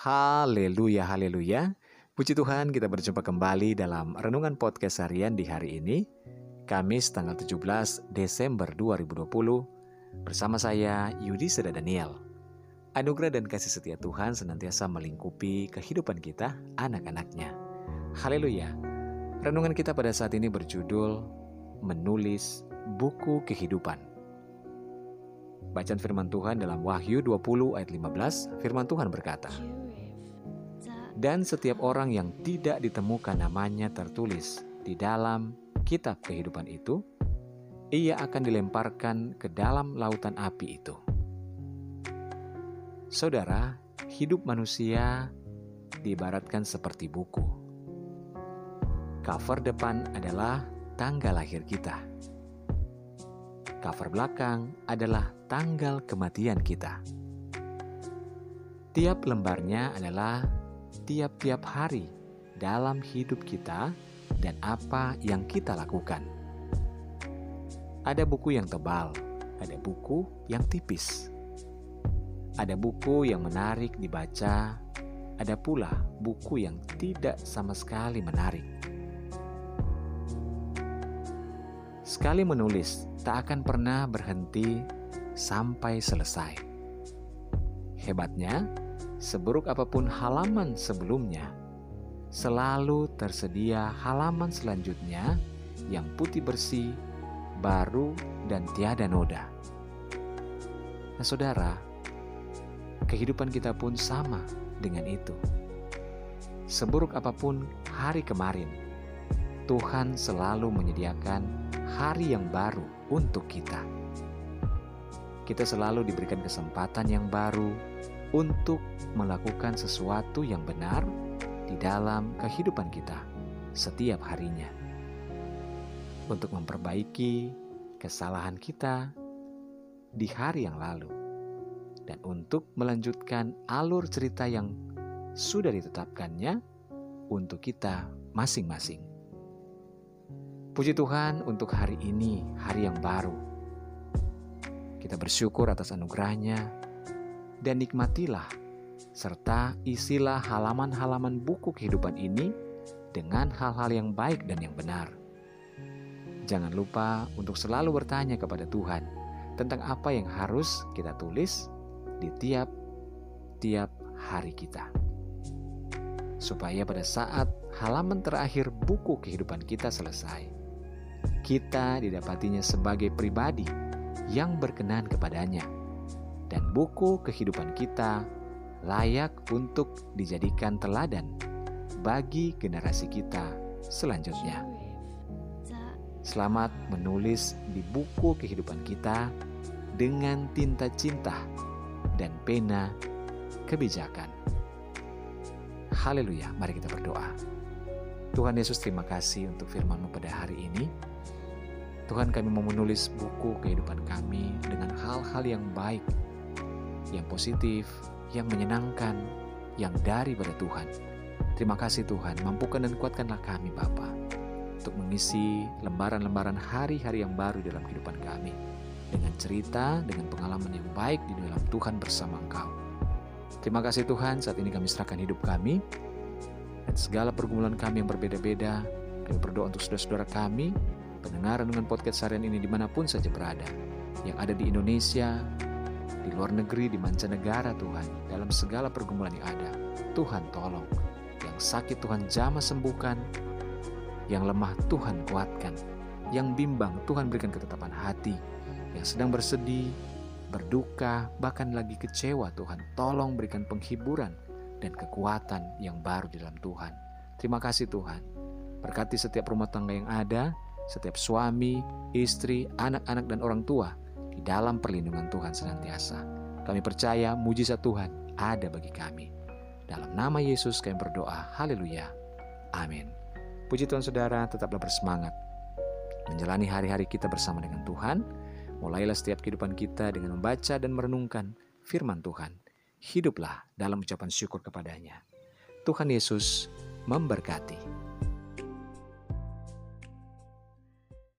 Haleluya, haleluya. Puji Tuhan kita berjumpa kembali dalam Renungan Podcast Harian di hari ini, Kamis tanggal 17 Desember 2020, bersama saya Yudi Seda Daniel. Anugerah dan kasih setia Tuhan senantiasa melingkupi kehidupan kita, anak-anaknya. Haleluya. Renungan kita pada saat ini berjudul Menulis Buku Kehidupan. Bacaan firman Tuhan dalam Wahyu 20 ayat 15, firman Tuhan berkata, Dan setiap orang yang tidak ditemukan namanya tertulis di dalam kitab kehidupan itu, ia akan dilemparkan ke dalam lautan api itu. Saudara, hidup manusia diibaratkan seperti buku. Cover depan adalah tanggal lahir kita cover belakang adalah tanggal kematian kita. Tiap lembarnya adalah tiap-tiap hari dalam hidup kita dan apa yang kita lakukan. Ada buku yang tebal, ada buku yang tipis. Ada buku yang menarik dibaca, ada pula buku yang tidak sama sekali menarik. Sekali menulis, tak akan pernah berhenti sampai selesai. Hebatnya, seburuk apa pun halaman sebelumnya, selalu tersedia halaman selanjutnya yang putih bersih, baru, dan tiada noda. Nah, saudara, kehidupan kita pun sama dengan itu. Seburuk apa pun hari kemarin, Tuhan selalu menyediakan hari yang baru untuk kita. Kita selalu diberikan kesempatan yang baru untuk melakukan sesuatu yang benar di dalam kehidupan kita setiap harinya. Untuk memperbaiki kesalahan kita di hari yang lalu dan untuk melanjutkan alur cerita yang sudah ditetapkannya untuk kita masing-masing. Puji Tuhan untuk hari ini, hari yang baru. Kita bersyukur atas anugerahnya dan nikmatilah serta isilah halaman-halaman buku kehidupan ini dengan hal-hal yang baik dan yang benar. Jangan lupa untuk selalu bertanya kepada Tuhan tentang apa yang harus kita tulis di tiap-tiap hari kita. Supaya pada saat halaman terakhir buku kehidupan kita selesai, kita didapatinya sebagai pribadi yang berkenan kepadanya, dan buku kehidupan kita layak untuk dijadikan teladan bagi generasi kita selanjutnya. Selamat menulis di buku kehidupan kita dengan tinta cinta dan pena kebijakan. Haleluya, mari kita berdoa. Tuhan Yesus terima kasih untuk firman-Mu pada hari ini. Tuhan kami mau menulis buku kehidupan kami dengan hal-hal yang baik, yang positif, yang menyenangkan, yang daripada Tuhan. Terima kasih Tuhan, mampukan dan kuatkanlah kami Bapa untuk mengisi lembaran-lembaran hari-hari yang baru dalam kehidupan kami dengan cerita, dengan pengalaman yang baik di dalam Tuhan bersama Engkau. Terima kasih Tuhan, saat ini kami serahkan hidup kami dan segala pergumulan kami yang berbeda-beda. Kami berdoa untuk saudara-saudara kami pendengaran dengan podcast harian ini di mana pun saja berada, yang ada di Indonesia, di luar negeri, di mancanegara Tuhan, dalam segala pergumulan yang ada, Tuhan tolong. Yang sakit Tuhan jamah sembuhkan, yang lemah Tuhan kuatkan, yang bimbang Tuhan berikan ketetapan hati, yang sedang bersedih, berduka, bahkan lagi kecewa Tuhan, tolong berikan penghiburan dan kekuatan yang baru di dalam Tuhan. Terima kasih Tuhan. Berkati setiap rumah tangga yang ada, setiap suami, istri, anak-anak, dan orang tua di dalam perlindungan Tuhan senantiasa. Kami percaya mujizat Tuhan ada bagi kami. Dalam nama Yesus kami berdoa. Haleluya. Amin. Puji Tuhan saudara, tetaplah bersemangat. Menjalani hari-hari kita bersama dengan Tuhan. Mulailah setiap kehidupan kita dengan membaca dan merenungkan firman Tuhan. Hiduplah dalam ucapan syukur kepadanya. Tuhan Yesus memberkati.